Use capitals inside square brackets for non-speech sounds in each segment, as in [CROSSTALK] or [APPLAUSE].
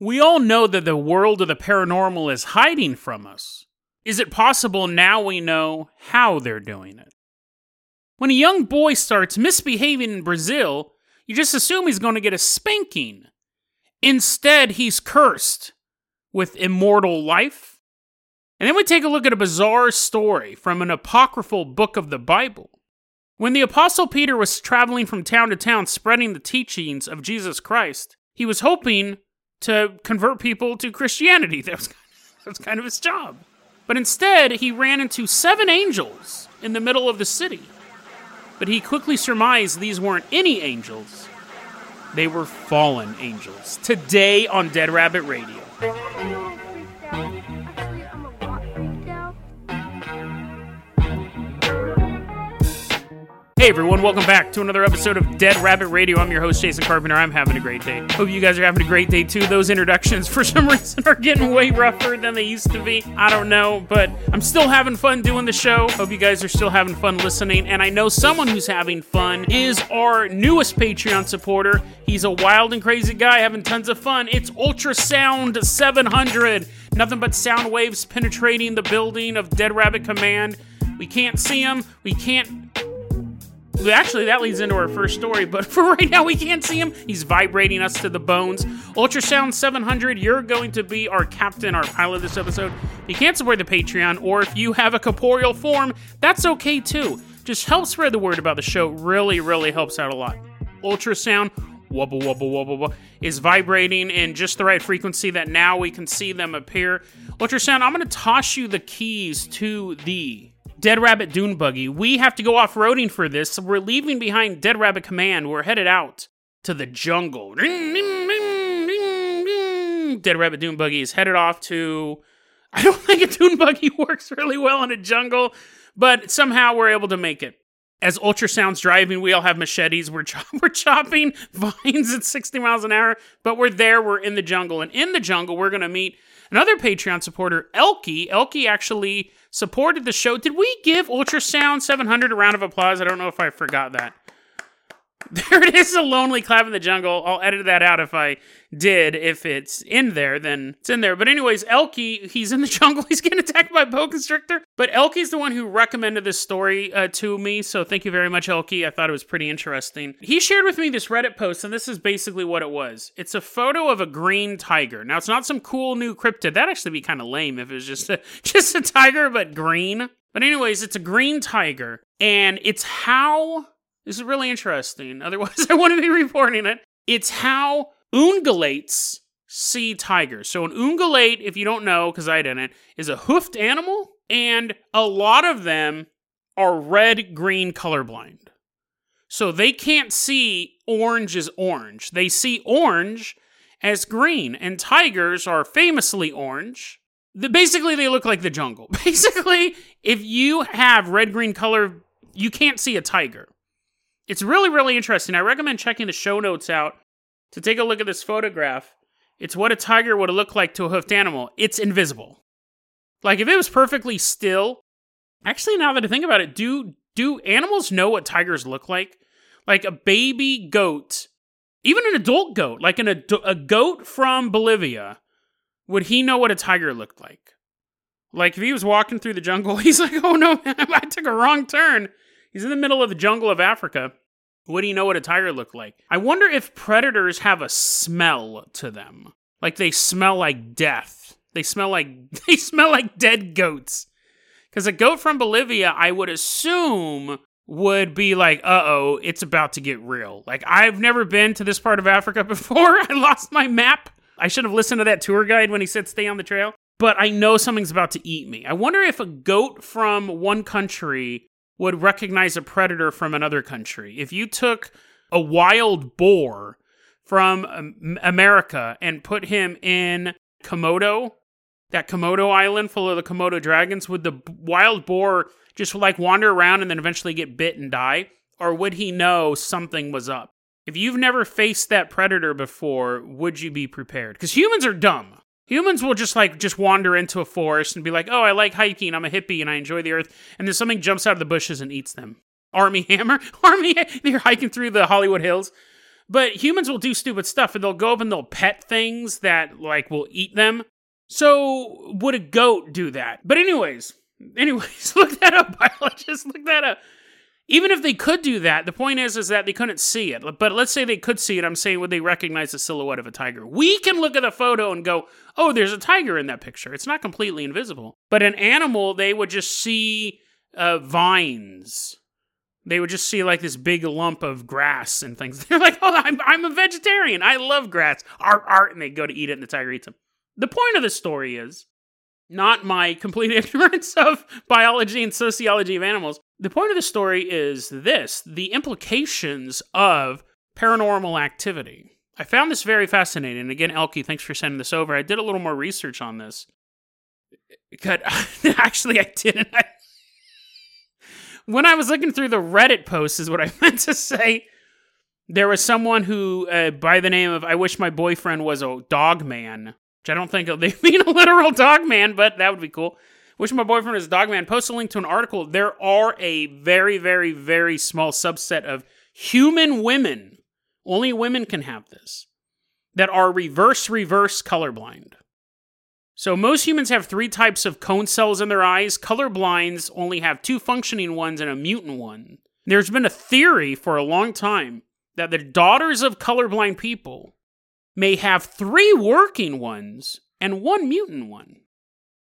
We all know that the world of the paranormal is hiding from us. Is it possible now we know how they're doing it? When a young boy starts misbehaving in Brazil, you just assume he's going to get a spanking. Instead, he's cursed with immortal life. And then we take a look at a bizarre story from an apocryphal book of the Bible. When the Apostle Peter was traveling from town to town spreading the teachings of Jesus Christ, he was hoping to convert people to Christianity. [LAUGHS] That was, that was kind of his job. But instead, he ran into seven angels in the middle of the city. But he quickly surmised these weren't any angels, they were fallen angels. Today on Dead Rabbit Radio. Hey everyone, welcome back to another episode of Dead Rabbit Radio. I'm your host, Jason Carpenter. I'm having a great day. Hope you guys are having a great day too. Those introductions, for some [LAUGHS] reason, are getting way rougher than they used to be. I don't know, but I'm still having fun doing the show. Hope you guys are still having fun listening. And I know someone who's having fun is our newest Patreon supporter. He's a wild and crazy guy having tons of fun. It's Ultrasound 700. Nothing but sound waves penetrating the building of Dead Rabbit Command. We can't see him. We can't Actually, that leads into our first story, but [LAUGHS] for right now, we can't see him. He's vibrating us to the bones. Ultrasound 700, you're going to be our captain, our pilot this episode. You can't support the Patreon, or if you have a corporeal form, that's okay too. Just help spread the word about the show. Really, really helps out a lot. Ultrasound, wubble, wubble, wubble, wubble, is vibrating in just the right frequency that now we can see them appear. Ultrasound, I'm going to toss you the keys to the Dead Rabbit Dune Buggy. We have to go off roading for this, so we're leaving behind Dead Rabbit Command. We're headed out to the jungle. Dead Rabbit Dune Buggy is headed off to. I don't [LAUGHS] think a Dune Buggy [LAUGHS] works really well in a jungle, but somehow we're able to make it. As Ultrasound's driving, we all have machetes. We're, [LAUGHS] we're chopping vines at 60 miles an hour, but we're there. We're in the jungle. And in the jungle, we're going to meet another Patreon supporter, Elkie. Elkie actually supported the show. Did we give Ultrasound 700 a round of applause? I don't know if I forgot that. [LAUGHS] There it is, a lonely clap in the jungle. I'll edit that out if I did. If it's in there, then it's in there. But anyways, Elkie, he's in the [LAUGHS] jungle. He's getting attacked by a boa constrictor. But Elkie's the one who recommended this story uh, to me. So thank you very much, Elkie. I thought it was pretty interesting. He shared with me this Reddit post, and this is basically what it was. It's a photo of a green tiger. Now it's not some cool new cryptid. That'd actually be kind of lame if it was just a [LAUGHS] just a tiger but green. But anyways, it's a green tiger, and it's how this is really interesting. [LAUGHS] Otherwise, I wouldn't be reporting it. It's how ungulates see tigers. So, an ungulate, if you don't know, because I didn't, is a hoofed animal, and a lot of them are red green colorblind. So, they can't see orange as orange. They see orange as green, and tigers are famously orange. The, basically, they look like the jungle. [LAUGHS] Basically, if you have red green color, you can't see a tiger. It's really, really interesting. I recommend checking the show notes out to take a look at this photograph. It's what a tiger would look like to a hoofed animal. It's invisible. Like if it was perfectly still. Actually, now that I think about it, do do animals know what tigers look like? Like a baby goat, even an adult goat, like an ad- a goat from Bolivia, would he know what a tiger looked like? Like if he was walking through the jungle, [LAUGHS] he's like, "Oh no, [LAUGHS] I took a wrong turn." He's in the middle of the jungle of Africa. Would you know what a tiger looked like? I wonder if predators have a smell to them. Like they smell like death. They smell like [LAUGHS] they smell like dead goats. Cuz a goat from Bolivia, I would assume would be like, "Uh-oh, it's about to get real." Like I've never been to this part of Africa [LAUGHS] before. I lost my map. I should have listened to that tour guide when he said stay on the trail. But I know something's about to eat me. I wonder if a goat from one country would recognize a predator from another country. If you took a wild boar from um, America and put him in Komodo, that Komodo island full of the Komodo dragons, would the wild boar just like wander around and then eventually get bit and die? Or would he know something was up? If you've never faced that predator before, would you be prepared? Because humans are dumb. Humans will just like just wander into a forest and be like, "Oh, I like hiking. I'm a hippie and I enjoy the earth." And then something jumps out of the bushes and eats them. Armie [LAUGHS] Hammer, Armie, they're hiking through the Hollywood Hills. But humans will do stupid stuff and they'll go up and they'll pet things that like will eat them. So would a goat do that? But anyways, anyways, [LAUGHS] look that up, biologists. Look that up. Even if they could do that, the point is is that they couldn't see it. But let's say they could see it. I'm saying would they recognize the silhouette of a tiger? We can look at the photo and go, "Oh, there's a tiger in that picture." It's not completely invisible. But an animal, they would just see uh, vines. They would just see like this big lump of grass and things. [LAUGHS] They're like, "Oh, I'm I'm a vegetarian. I love grass." Art, art, and they go to eat it, and the tiger eats them. The point of the story is not my complete [LAUGHS] ignorance of biology and sociology of animals. The point of the story is this the implications of paranormal activity. I found this very fascinating. And Again, Elke, thanks for sending this over. I did a little more research on this. God, [LAUGHS] actually, I didn't. [LAUGHS] I, when I was looking through the Reddit posts, is what I [LAUGHS] meant to say. There was someone who, uh, by the name of I wish my boyfriend was a dog man, which I don't think they mean a literal dog man, but that would be cool. Wish my boyfriend was dog man. Post a link to an article. There are a very, very, very small subset of human women, only women can have this, that are reverse, reverse colorblind. So most humans have three types of cone cells in their eyes. Colorblind only have two functioning ones and a mutant one. There's been a theory for a long time that the daughters of colorblind people may have three working ones and one mutant one.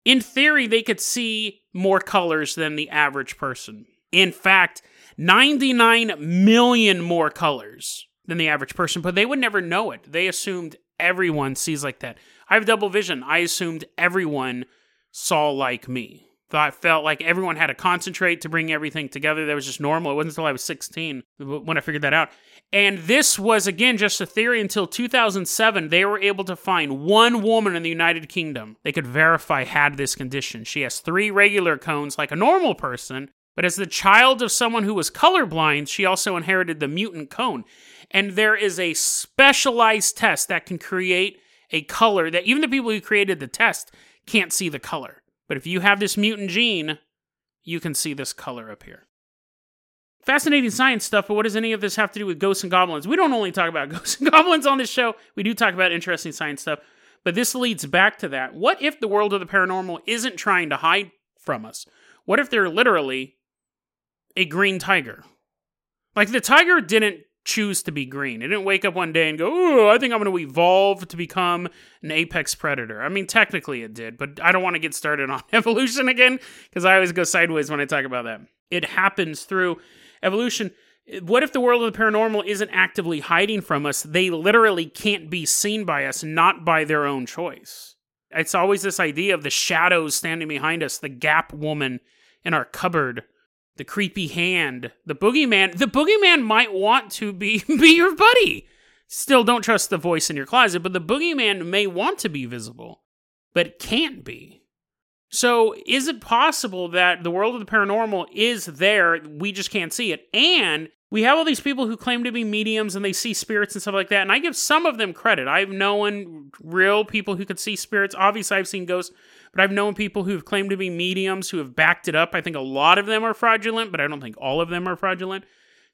In theory, they could see more colors than the average person. In fact, 99 million more colors than the average person, but they would never know it. They assumed everyone sees like that. I have double vision. I assumed everyone saw like me. Thought felt like everyone had to concentrate to bring everything together. That was just normal. It wasn't until I was 16 when I figured that out. And this was, again, just a theory until 2007. They were able to find one woman in the United Kingdom they could verify had this condition. She has three regular cones like a normal person, but as the child of someone who was colorblind, she also inherited the mutant cone. And there is a specialized test that can create a color that even the people who created the test can't see the color. But if you have this mutant gene, you can see this color appear fascinating science stuff, but what does any of this have to do with ghosts and goblins? We don't only talk about [LAUGHS] ghosts and goblins on this show, we do talk about interesting science stuff, but this leads back to that. What if the world of the paranormal isn't trying to hide from us? What if they're literally a green tiger? Like the tiger didn't choose to be green. It didn't wake up one day and go, "Oh, I think I'm going to evolve to become an apex predator." I mean, technically it did, but I don't want to get started [LAUGHS] on evolution again because I always go sideways when I talk about that. It happens through evolution what if the world of the paranormal isn't actively hiding from us? They literally can't be seen by us, not by their own choice. It's always this idea of the shadows standing behind us, the gap woman in our cupboard, the creepy hand, the boogeyman. The boogeyman might want to be, [LAUGHS] be your buddy. Still, don't trust the voice in your closet, but the boogeyman may want to be visible, but can't be. So, is it possible that the world of the paranormal is there? We just can't see it. And we have all these people who claim to be mediums and they see spirits and stuff like that. And I give some of them credit. I've known real people who could see spirits. Obviously, I've seen ghosts, but I've known people who have claimed to be mediums who have backed it up. I think a lot of them are fraudulent, but I don't think all of them are fraudulent.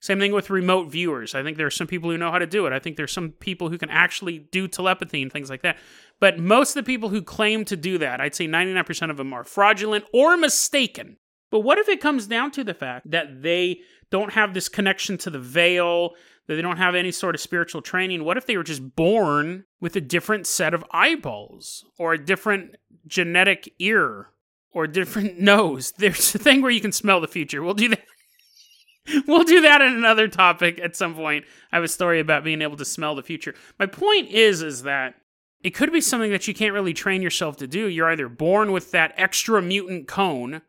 Same thing with remote viewers. I think there are some people who know how to do it. I think there's some people who can actually do telepathy and things like that. But most of the people who claim to do that, I'd say 99% of them are fraudulent or mistaken. But what if it comes down to the fact that they don't have this connection to the veil, that they don't have any sort of spiritual training? What if they were just born with a different set of eyeballs or a different genetic ear or different [LAUGHS] nose? There's a thing where you can smell the future. We'll do that. [LAUGHS] we'll do that in another topic at some point. I have a story about being able to smell the future. My point is is that it could be something that you can't really train yourself to do. You're either born with that extra mutant cone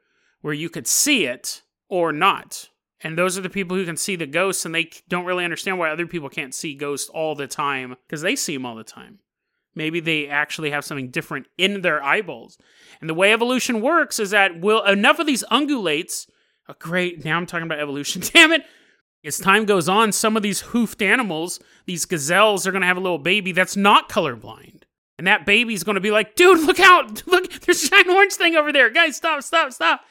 where you could see it or not. And those are the people who can see the ghosts and they don't really understand why other people can't see ghosts all the time because they see them all the time. Maybe they actually have something different in their eyeballs. And the way evolution works is that will enough of these ungulates, a great now I'm talking about evolution, [LAUGHS] damn it. As time goes on, some of these hoofed animals, these gazelles, are going to have a little baby that's not colorblind. And that baby's going to be like, dude, look out. [LAUGHS] Look, there's a giant orange thing over there. Guys, stop, stop, stop.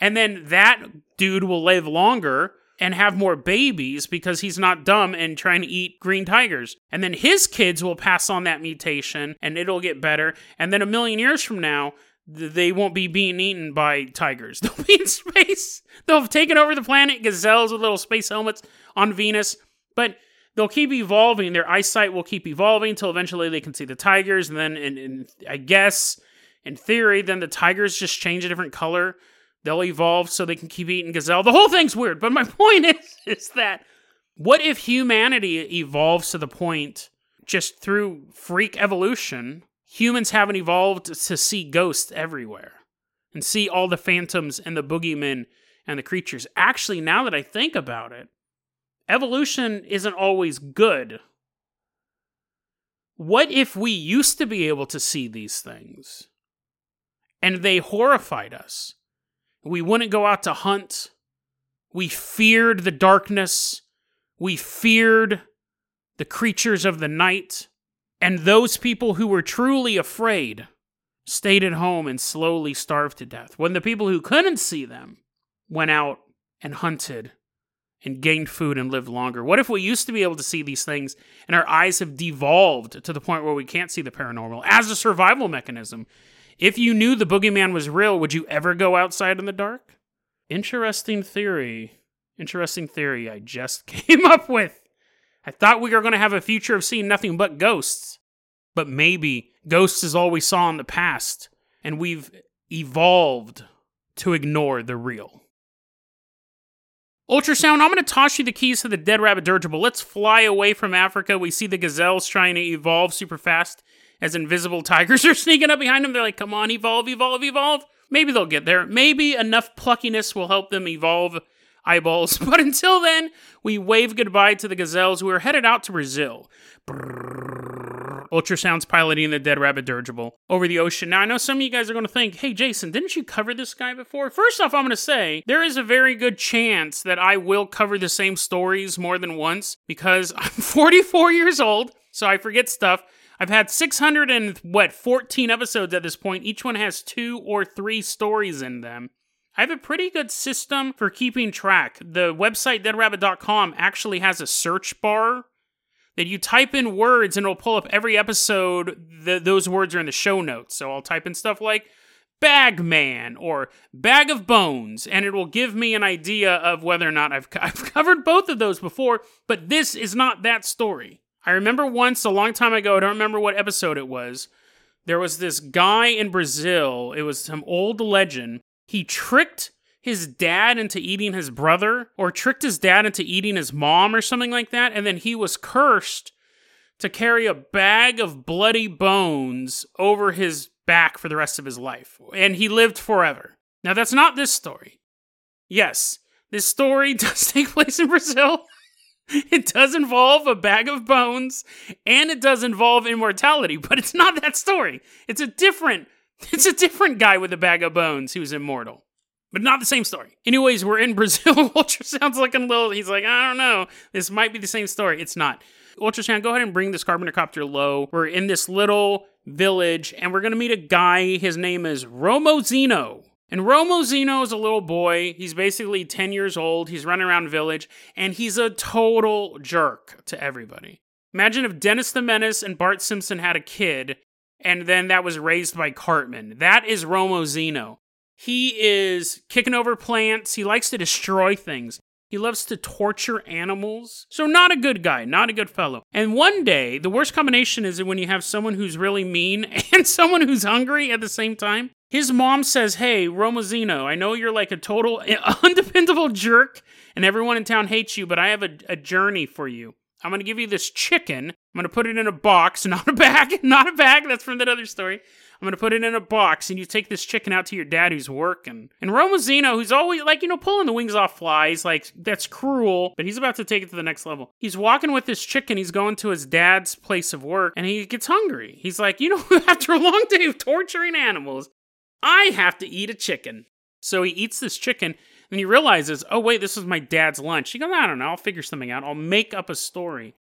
And then that dude will live longer and have more babies because he's not dumb and trying to eat green tigers. And then his kids will pass on that mutation and it'll get better. And then a million years from now, they won't be being eaten by tigers. [LAUGHS] They'll be in space. They'll have taken over the planet, gazelles with little space helmets on Venus. But they'll keep evolving. Their eyesight will keep evolving until eventually they can see the tigers. And then, in, in, I guess, in theory, then the tigers just change a different color. They'll evolve so they can keep eating gazelle. The whole thing's weird. But my [LAUGHS] point is, is that what if humanity evolves to the point just through freak evolution? Humans haven't evolved to see ghosts everywhere and see all the phantoms and the boogeymen and the creatures. Actually, now that I think about it, evolution isn't always good. What if we used to be able to see these things and they horrified us? We wouldn't go out to hunt. We feared the darkness. We feared the creatures of the night. And those people who were truly afraid stayed at home and slowly starved to death. When the people who couldn't see them went out and hunted and gained food and lived longer? What if we used to be able to see these things and our eyes have devolved to the point where we can't see the paranormal as a survival mechanism? If you knew the boogeyman was real, would you ever go outside in the dark? Interesting theory. Interesting theory I just [LAUGHS] came up with. I thought we were going to have a future of seeing nothing but ghosts. But maybe ghosts is all we saw in the past, and we've evolved to ignore the real. Ultrasound, I'm going to toss you the keys to the dead rabbit dirigible. Let's fly away from Africa. We see the gazelles trying to evolve super fast as invisible tigers [LAUGHS] are sneaking up behind them. They're like, come on, evolve, evolve, evolve. Maybe they'll get there. Maybe enough pluckiness will help them evolve eyeballs. [LAUGHS] But until then, we wave goodbye to the gazelles who are headed out to Brazil. Brrr, ultrasounds piloting the dead rabbit dirigible over the ocean. Now, I know some of you guys are going to think, hey, Jason, didn't you cover this guy before? First off, I'm going to say there is a very good chance that I will cover the same stories more than once because [LAUGHS] I'm 44 years old, so I forget stuff. I've had 600 and what 14 episodes at this point. Each one has two or three stories in them. I have a pretty good system for keeping track. The website deadrabbit.com actually has a search bar that you type in words and it'll pull up every episode. The, those words are in the show notes. So I'll type in stuff like Bagman or Bag of Bones, and it will give me an idea of whether or not I've, [LAUGHS] I've covered both of those before, but this is not that story. I remember once a long time ago, I don't remember what episode it was. There was this guy in Brazil, it was some old legend. He tricked his dad into eating his brother or tricked his dad into eating his mom or something like that. And then he was cursed to carry a bag of bloody bones over his back for the rest of his life. And he lived forever. Now, that's not this story. Yes, this story [LAUGHS] does take place in Brazil. [LAUGHS] It does involve a bag of bones and it does involve immortality, [LAUGHS] but it's not that story. It's a different [LAUGHS] it's a different guy with a bag of bones who's immortal but not the same story. Anyways, we're in Brazil. Ultrasound's looking a little. He's like, I don't know. This might be the same story. It's not. Ultrasound, go ahead and bring this carpenter copter low. We're in this little village, and we're gonna meet a guy. His name is Romozino. And Romo Romozino is a little boy. He's basically 10 years old. He's running around village, and he's a total jerk to everybody. Imagine if Dennis the Menace and Bart Simpson had a kid, and then that was raised by Cartman. That is Romo Romozino. He is kicking over plants. He likes to destroy things. He loves to torture animals. So, not a good guy, not a good fellow. And one day, the worst combination is when you have someone who's really mean [LAUGHS] and someone who's hungry at the same time. His mom says, Hey, Romozino, I know you're like a total [LAUGHS] undependable jerk and everyone in town hates you, but I have a, a journey for you. I'm going to give you this chicken. I'm going to put it in a box, [LAUGHS] not a bag, not a bag. That's from that other story. I'm gonna put it in a box, and you take this chicken out to your dad who's working. And Romozino, who's always like, you know, pulling the wings off flies, like that's cruel, but he's about to take it to the next level. He's walking with this chicken. He's going to his dad's place of work, and he gets hungry. He's like, you know, [LAUGHS] after a long day of torturing animals, I have to eat a chicken. So he eats this chicken. And he realizes, oh, wait, this is my dad's lunch. He goes, I don't know, I'll figure something out. I'll make up a story.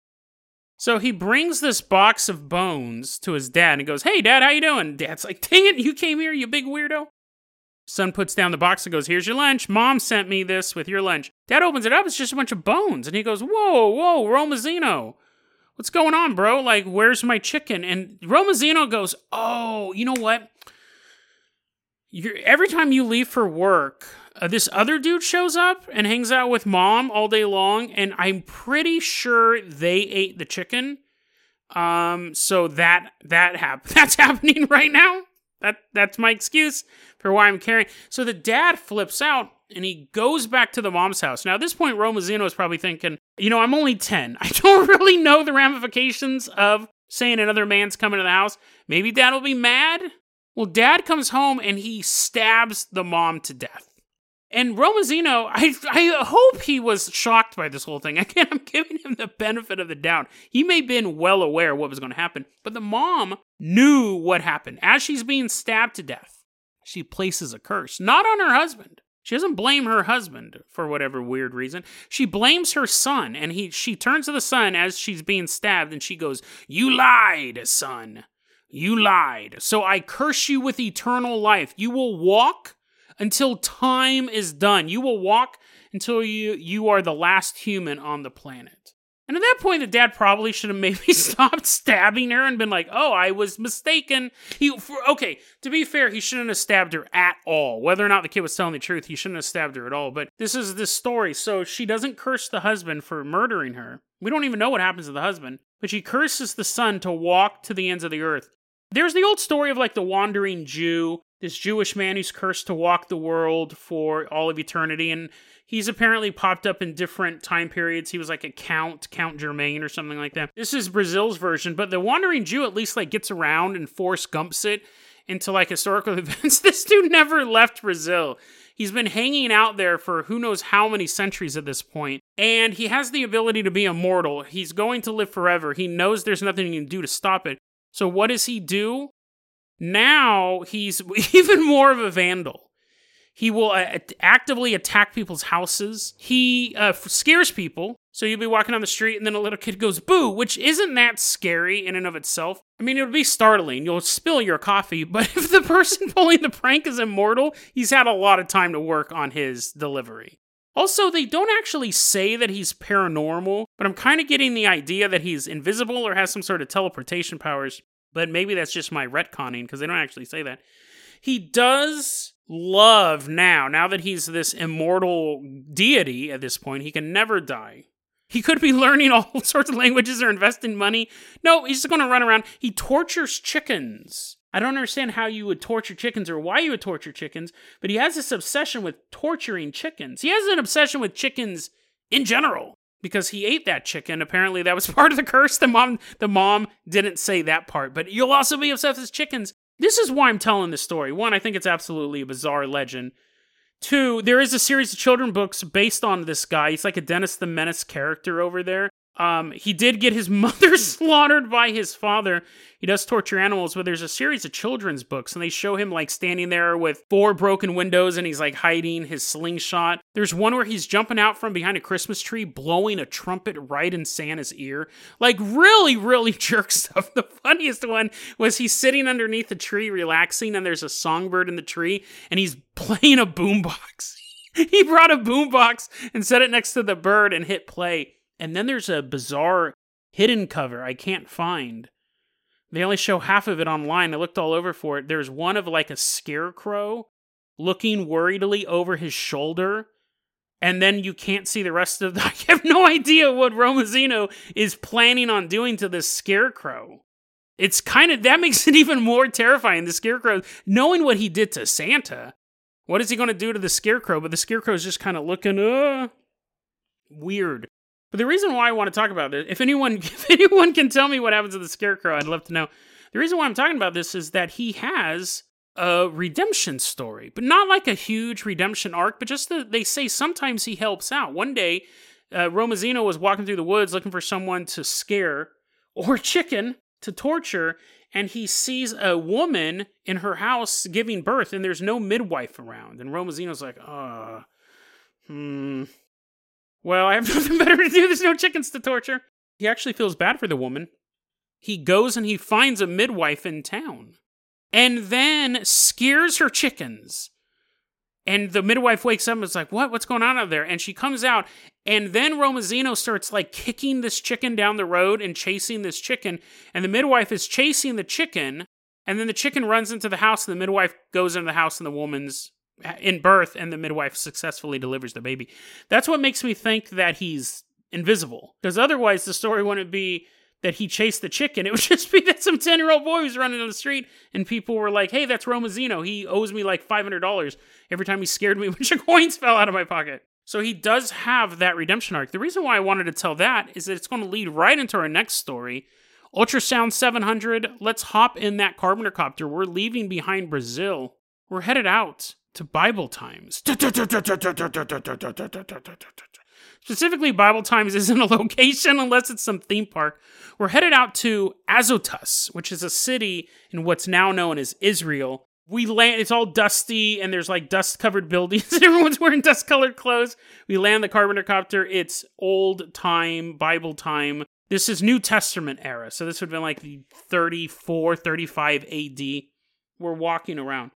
So he brings this box of bones to his dad and goes, "Hey, dad, how you doing?" Dad's like, "Dang it, you came here, you big weirdo." Son puts down the box and goes, Here's your lunch. Mom sent me this with your lunch. Dad opens it up. It's just a bunch of bones. And he goes, Whoa, whoa, Romazino. What's going on, bro? Like, where's my chicken? And Romazino goes, Oh, you know what? You're, every time you leave for work, uh, this other dude shows up and hangs out with mom all day long. And I'm pretty sure they ate the chicken. Um, so that that hap- [LAUGHS] that's happening right now. That that's my excuse for why I'm carrying. So the dad flips out and he goes back to the mom's house. Now at this point, Romazino is probably thinking, you know, I'm only ten. [LAUGHS] I don't really know the ramifications of saying another man's coming to the house. Maybe dad will be mad. Well, dad comes home and he stabs the mom to death. And Romazino, I, I hope he was shocked by this whole thing. [LAUGHS] Again, I'm giving him the benefit of the doubt. He may have been well aware what was going to happen, but the mom knew what happened. As she's being stabbed to death, she places a curse, not on her husband. She doesn't blame her husband for whatever weird reason. She blames her son, and he she turns to the son as she's being stabbed, and she goes, You lied, son. You lied. So I curse you with eternal life. You will walk until time is done. You will walk until you you are the last human on the planet. And at that point, the dad probably should have maybe [LAUGHS] stopped stabbing her and been like, "Oh, I was mistaken." He, for, okay, to be fair, he shouldn't have stabbed her at all. Whether or not the kid was telling the truth, he shouldn't have stabbed her at all. But this is this story, so she doesn't curse the husband for murdering her. We don't even know what happens to the husband, but she curses the son to walk to the ends of the earth. There's the old story of like the wandering Jew this Jewish man who's cursed to walk the world for all of eternity. And he's apparently popped up in different time periods. He was like a count, Count Germain or something like that. This is Brazil's version, but the Wandering Jew at least like gets around and force Gumps it into like historical [LAUGHS] events. this dude never left Brazil. He's been hanging out there for who knows how many centuries at this point, and he has the ability to be immortal. He's going to live forever. He knows there's nothing he can do to stop it. So, what does he do? Now he's [LAUGHS] even more of a vandal. He will uh, actively attack people's houses. He uh, scares people. So you'll be walking down the street and then a little kid goes boo, which isn't that scary in and of itself. I mean, it would be startling. You'll spill your coffee, [LAUGHS] but if the person [LAUGHS] pulling the prank is immortal, he's had a lot of time to work on his delivery. Also, they don't actually say that he's paranormal, but I'm kind of getting the idea that he's invisible or has some sort of teleportation powers but maybe that's just my retconning because they don't actually say that. He does love now, now that he's this immortal deity at this point, he can never die. He could be [LAUGHS] learning all [LAUGHS] sorts of languages or investing money. No, he's just going to run around. He tortures chickens. I don't understand how you would torture chickens or why you would torture chickens, but he has this obsession with torturing chickens. He has an obsession with chickens in general because he ate that chicken. Apparently, that was [LAUGHS] part of the curse. The mom, the mom didn't say that part, but you'll also be obsessed with chickens. This is why I'm telling this story. One, I think it's absolutely a bizarre legend. Two, there is a series of children books based on this guy. He's like a Dennis the Menace character over there. Um, he did get his [LAUGHS] mother [LAUGHS] slaughtered by his father. He does torture animals, but there's a series of children's books, and they show him like standing there with four broken windows and he's like hiding his slingshot. There's one where he's jumping out from behind a Christmas tree, blowing a trumpet right in Santa's ear. Like, really, really [LAUGHS] jerk stuff. The funniest one was he's sitting underneath a tree relaxing, and there's a songbird in the tree, and he's playing a boombox. he brought a boombox and set it next to the bird and hit play. And then there's a bizarre hidden cover I can't find. They only show half of it online. I looked all over for it. There's one of like a scarecrow looking worriedly over his shoulder. And then you can't see the rest of the. [LAUGHS] I have no idea what Romazino is planning on doing to this scarecrow. It's kind of. That [LAUGHS] makes it even more terrifying. The scarecrow, knowing what he did to Santa, what is he going to do to the scarecrow? But the scarecrow is just kind of looking, uh, weird. But the reason why I want to talk about this, if anyone [LAUGHS] if anyone can tell me what happens to the scarecrow, I'd love to know. The reason why I'm talking about this is that he has a redemption story, but not like a huge redemption arc, but just that they say sometimes he helps out. One day, uh, Romazino was walking through the woods looking for someone to scare or [LAUGHS] chicken to torture, and he sees a woman in her house giving birth, and there's no midwife around. And Romazino's like, uh, hmm, well, I have [LAUGHS] nothing better to do. There's no chickens to torture. He actually feels bad for the woman. He goes and he finds a midwife in town and then scares her chickens And the midwife wakes up and is like, What? What's going on out there? And she comes out, and then Romazino starts like kicking this chicken down the road and chasing this chicken. And the midwife is chasing the chicken. And then the chicken runs into the house, and the midwife goes into the house, and the woman's in birth, and the midwife successfully delivers the baby. That's what makes me think that he's invisible. Because otherwise, the story wouldn't be that he chased the chicken. [LAUGHS] It would just be that some 10 year old boy was running on the street and people were like, hey, that's Romazino. He owes me like $500 every time he scared me, [LAUGHS] a bunch of coins fell out of my pocket. So he does have that redemption arc. The reason why I wanted to tell that is that it's going to lead right into our next story. Ultrasound 700, let's hop in that carpenter copter. We're leaving behind Brazil. We're headed out to Bible times. [LAUGHS] Specifically, Bible Times isn't a [LAUGHS] location unless it's some theme park. We're headed out to Azotus, which is a city in what's now known as Israel. We land, it's all dusty and there's like dust covered [LAUGHS] buildings. Everyone's wearing dust colored clothes. We land the carpenter copter. It's old time, Bible time. This is New Testament era. So this would have been like the 34, 35 AD. We're walking around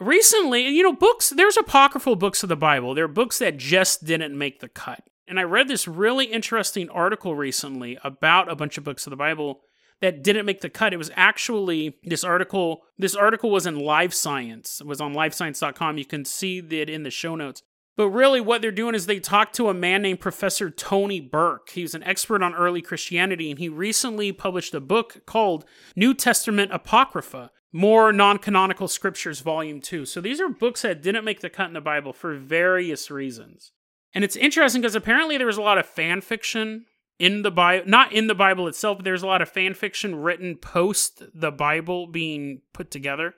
recently, you know, books, there's apocryphal books of the Bible. There are books that just didn't make the cut. And I read this really interesting article recently about a bunch of books of the Bible that didn't make the cut. It was actually this article. This article was in Live Science. It was on livescience.com. You can see it in the show notes. But really, what they're doing is they talked to a man named Professor Tony Burke. He's an expert on early Christianity, and he recently published a book called New Testament Apocrypha More Non Canonical Scriptures, Volume 2. So these are books that didn't make the cut in the Bible for various reasons. And it's interesting because apparently there was a lot of fan fiction in the Bible, not in the Bible itself, but there's a lot of fan fiction written post the Bible being put together,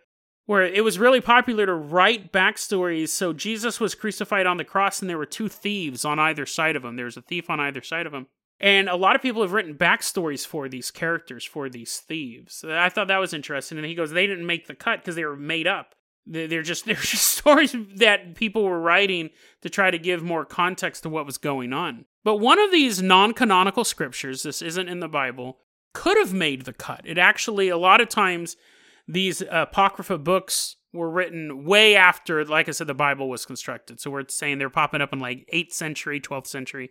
where it was really popular to write backstories. So Jesus was crucified on the cross, and there were two thieves on either side of him. There was a thief on either side of him. And a lot of people have written backstories for these characters, for these thieves. I thought that was interesting. And he goes, they didn't make the cut because they were made up. They're just [LAUGHS] they're just stories that people were writing to try to give more context to what was going on. But one of these non-canonical scriptures, this isn't in the Bible, could have made the cut. It actually a lot of times these apocrypha books were written way after, like I said, the Bible was constructed. So we're saying they're popping up in like 8th century, 12th century,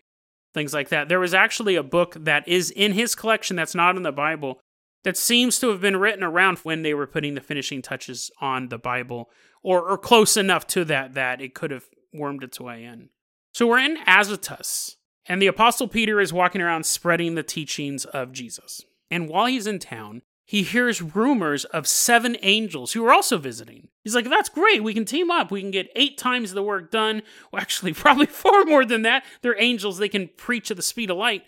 things like that. There was actually a book that is in his collection that's not in the Bible that seems to have been written around when they were putting the finishing touches on the Bible, or, or close enough to that that it could have wormed its way in. So we're in Azotus, and the Apostle Peter is walking around spreading the teachings of Jesus. And while he's in town, he hears rumors of seven angels who are also visiting. He's like, that's great. We can team up. We can get eight times the work done. Well, actually, [LAUGHS] probably far more than that. They're angels. They can preach at the speed of light.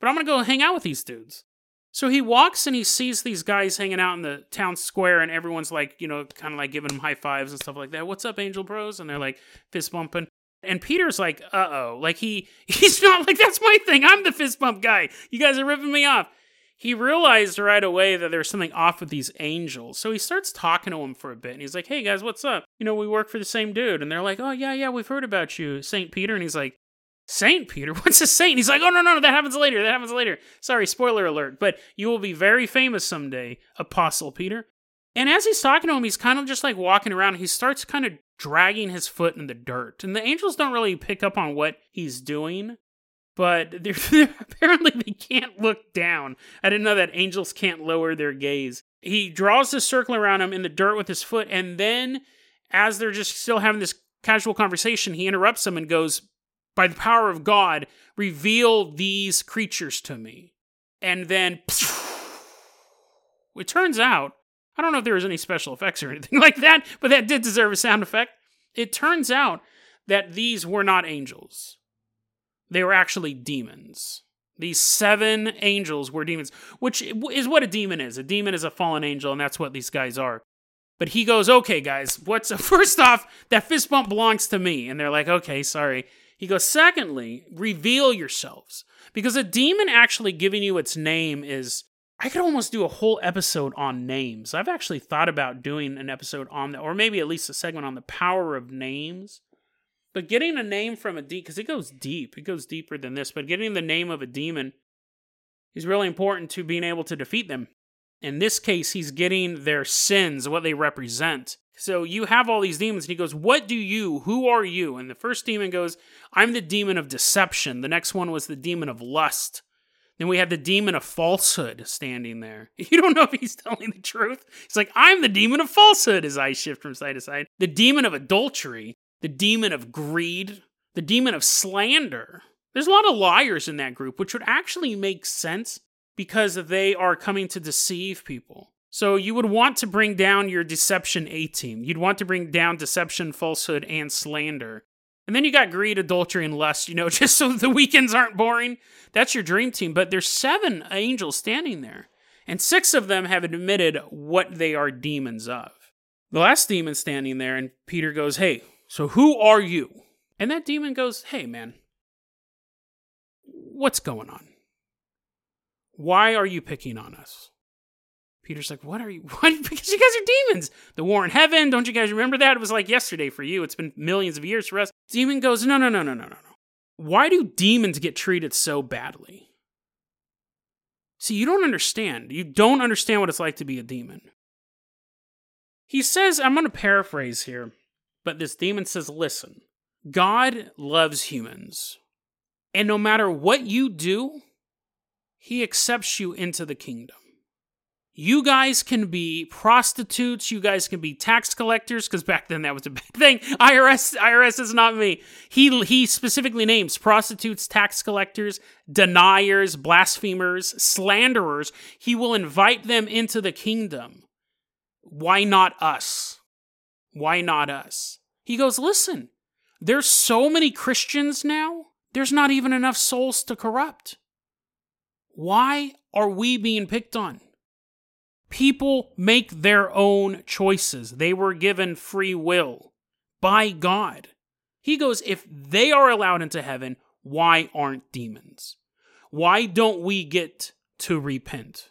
But I'm going to go hang out with these dudes. So he walks and he sees these guys hanging out in the town square, and everyone's like, you know, kind of like giving them high fives and stuff like that. What's up, Angel Bros? And they're like fist bumping. And Peter's like, uh oh. Like he [LAUGHS] he's not like, that's my thing. I'm the fist bump guy. You guys are ripping me off. He realized right away that there's something off with these angels. So he starts talking to them for a bit. And he's like, hey guys, what's up? You know, we work for the same dude. And they're like, oh, yeah, yeah, we've heard about you, St. Peter. And he's like, Saint Peter? [LAUGHS] What's a saint? He's like, oh, no, no, no, that happens later. That happens later. Sorry, spoiler alert. But you will be very famous someday, Apostle Peter. And as he's talking to him, he's kind of just like walking around. He starts kind of dragging his foot in the dirt. And the angels don't really pick up on what he's doing, but [LAUGHS] they're, they're, apparently they can't look down. I didn't know that angels can't lower their gaze. He draws this circle around him in the dirt with his foot. And then, as they're just still having this casual conversation, he interrupts them and goes, by the power of God, reveal these creatures to me. And then [LAUGHS] it turns out, I don't know if there was any special effects or anything [LAUGHS] like that, but that did deserve a sound effect. It turns out that these were not angels, they were actually demons. These seven angels were demons, which is what a demon is. A demon is a fallen angel, and that's what these guys are. But he goes, okay, guys, what's [LAUGHS] first off, that fist bump belongs to me. And they're like, okay, sorry. He goes, secondly, reveal yourselves. Because a demon actually giving you its name is. I could almost do a whole episode on names. I've actually thought about doing an episode on that, or maybe at least a segment on the power of names. But getting a name from a demon, because it goes deep, it goes deeper than this, but getting the name of a demon is really important to being able to defeat them. In this case, he's getting their sins, what they represent. So you have all these demons, and he goes, What do you? Who are you? And the first demon goes, I'm the demon of deception. The next one was the demon of lust. Then we have the demon of falsehood standing there. [LAUGHS] You don't know if he's telling the truth. He's like, I'm the demon of falsehood as I shift from side to side. The demon of adultery, the demon of greed, the demon of slander. There's a lot of liars in that group, which would actually make sense because they are coming to deceive people. So you would want to bring down your deception A team. You'd want to bring down deception, falsehood, and slander. And then you got greed, adultery, and lust, you know, [LAUGHS] just so the weekends aren't boring. That's your dream team. But there's seven angels standing there, and six of them have admitted what they are demons of. The last demon standing there, and Peter goes, Hey, so who are you? And that demon goes, Hey, man, what's going on? Why are you picking on us? Peter's like, what are you? [LAUGHS] What? Because you guys are demons. The war in heaven. Don't you guys remember that? It was like yesterday for you. It's been millions of years for us. Demon goes, no, no, no, no, no, no, no. Why do demons get treated so badly? See, you don't understand. You don't understand what it's like to be a demon. He says, I'm going to paraphrase here, but this demon says, listen, God loves humans. And no matter what you do, he accepts you into the kingdom. You guys can be prostitutes. You guys can be tax collectors. Because back then that was a big [LAUGHS] thing. Irs irs is not me. He he specifically names prostitutes tax collectors deniers blasphemers slanderers. He will invite them into the kingdom. Why not us why not us he goes listen there's so many christians now there's not even enough souls to corrupt why are we being picked on People make their own choices. They were given free will by God. He goes, if they are allowed into heaven, why aren't demons? Why don't we get to repent?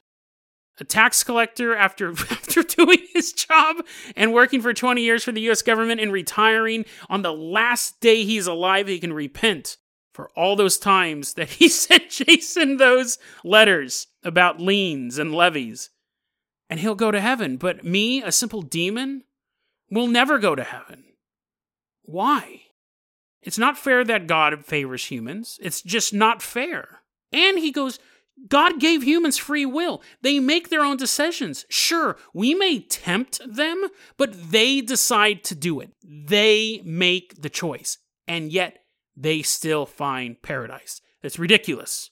A tax collector after [LAUGHS] after doing his job and working for 20 years for the US government and retiring on the last day he's alive he can repent for all those times that he [LAUGHS] sent Jason those letters about liens and levies and he'll go to heaven. But me, a simple demon, will never go to heaven. Why? It's not fair that God favors humans. It's just not fair. And he goes, God gave humans free will. They make their own decisions. Sure, we may tempt them, but they decide to do it. They make the choice. And yet, they still find paradise. It's ridiculous.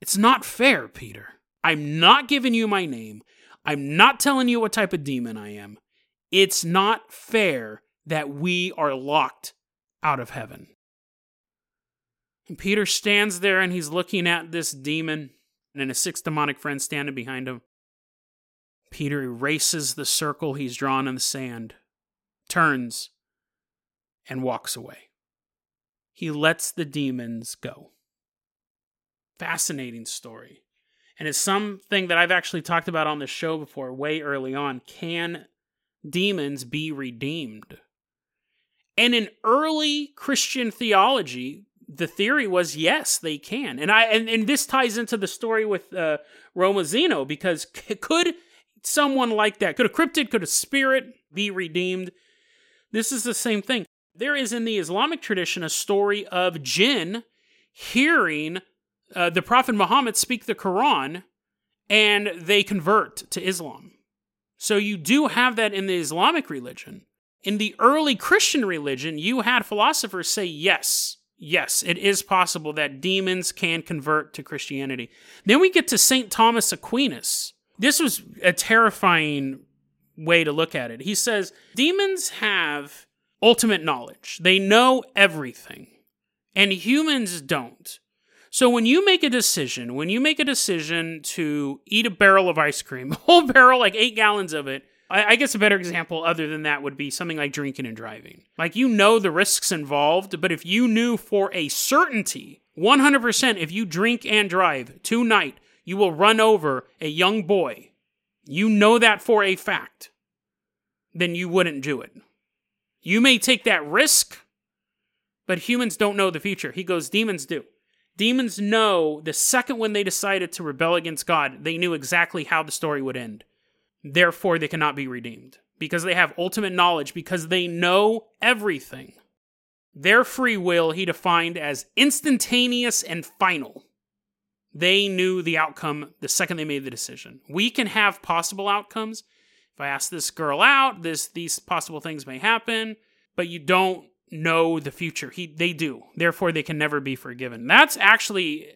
It's not fair, Peter. I'm not giving you my name. I'm not telling you what type of demon I am. It's not fair that we are locked out of heaven. And Peter stands there and he's looking at this demon and his six demonic friends standing behind him. Peter erases the circle he's drawn in the sand, turns, and walks away. He lets the demons go. Fascinating story and it's something that I've actually talked about on the show before, way early on. Can demons be redeemed? And in early Christian theology, the theory was yes, they can. And I and, and this ties into the story with uh, Roma Zeno because c- could someone like that, could a cryptid, could a spirit be redeemed? This is the same thing. There is in the Islamic tradition a story of jinn hearing uh, the Prophet Muhammad speak the Quran and they convert to Islam. So you do have that in the Islamic religion. In the early Christian religion, you had philosophers say, yes, yes, it is possible that demons can convert to Christianity. Then we get to St. Thomas Aquinas. This was a terrifying way to look at it. He says, demons have ultimate knowledge, they know everything, and humans don't. So when you make a decision, when you make a decision to eat a barrel of ice cream, [LAUGHS] a whole barrel, like eight gallons of it, I, I guess a better example other than that would be something like drinking and driving. Like you know the risks involved, but if you knew for a certainty, 100%, if you drink and drive tonight, you will run over a young boy, you know that for a fact, then you wouldn't do it. You may take that risk, but humans don't know the future. He goes, demons do. Demons know the second when they decided to rebel against God, they knew exactly how the story would end. Therefore, they cannot be redeemed. because they have ultimate knowledge, because they know everything. Their free will he defined as instantaneous and final. They knew the outcome the second they made the decision. We can have possible outcomes. If I ask this girl out, this these possible things may happen, but you don't know the future. He they do. Therefore they can never be forgiven. That's actually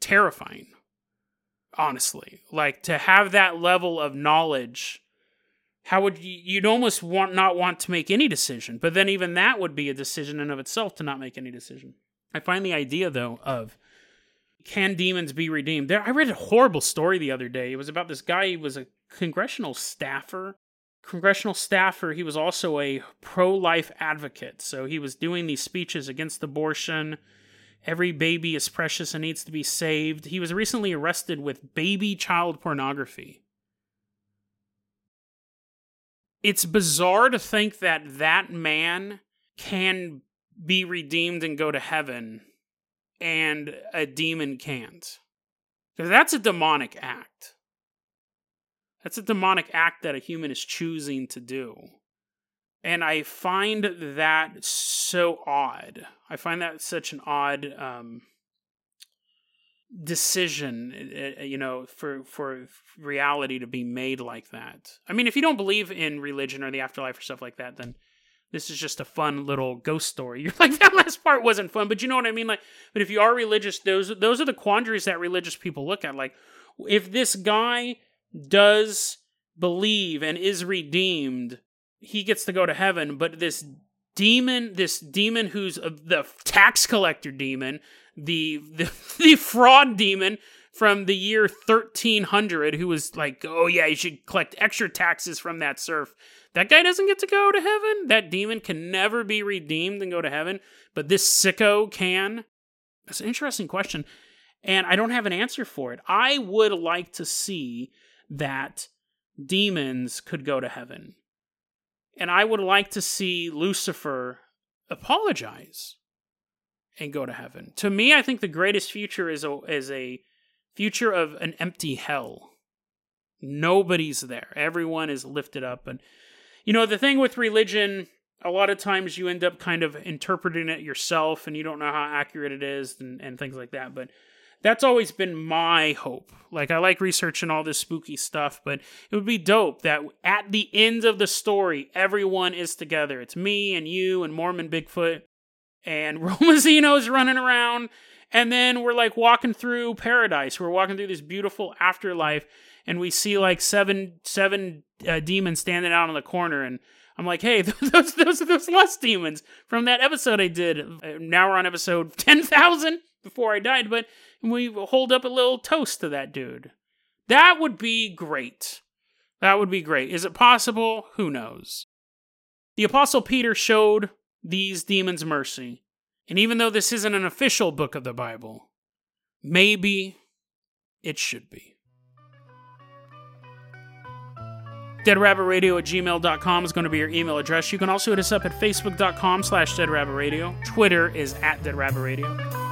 terrifying. Honestly. Like to have that level of knowledge how would you you'd almost want not want to make any decision but then even that would be a decision in of itself to not make any decision. I find the idea though of can demons be redeemed? There i read a horrible story the other day. It was about this guy. He was a congressional staffer. Congressional staffer he was also a pro-life advocate. So he was doing these speeches against abortion every baby is precious and needs to be saved he was recently arrested with baby child pornography it's bizarre to think that that man can be redeemed and go to heaven and a demon can't. Because that's a demonic act. That's a demonic act that a human is choosing to do. And I find that so odd. I find that such an odd um, decision uh, uh, you know for for reality to be made like that. I mean if you don't believe in religion or the afterlife or stuff like that then this is just a fun little ghost story. [LAUGHS] You're like that last part wasn't fun but you know what i mean? Like but if you are religious those those are the quandaries that religious people look at. Like if this guy does believe and is redeemed he gets to go to heaven but this demon this demon who's the tax collector demon the, [LAUGHS] the the fraud demon from the year 1300 who was like, "Oh yeah, you should collect extra taxes from that serf." That guy doesn't get to go to heaven. That demon can never be redeemed and go to heaven, but this sicko can. That's an interesting question, and I don't have an answer for it. I would like to see that demons could go to heaven. And I would like to see Lucifer apologize and go to heaven. To me, I think the greatest future is a is a future of an empty hell. Nobody's there. Everyone is lifted up and you know, the thing with religion, a lot of times you end up kind of interpreting it yourself and you don't know how accurate it is and, and things like that. But that's always been my hope. Like I like researching all this spooky stuff, but it would be dope that at the end of the story, everyone is together. It's me and you and Mormon Bigfoot and [LAUGHS] Romazino's running around. And then we're like walking through paradise. We're walking through this beautiful afterlife, and we see like seven seven uh, demons standing out on the corner. And I'm like, hey, [LAUGHS] those those are those lust demons from that episode I did. Uh, now we're on episode [LAUGHS] ten thousand before I died, but we hold up a little toast to that dude. That would be great. That would be great. Is it possible? Who knows? The Apostle Peter showed these demons mercy. And even though this isn't an official book of the Bible, maybe it should be. DeadRabbitRadio at gmail.com is going to be your email address. You can also hit us up at facebook.com slash deadrabbitradio. Twitter is at deadrabbitradio.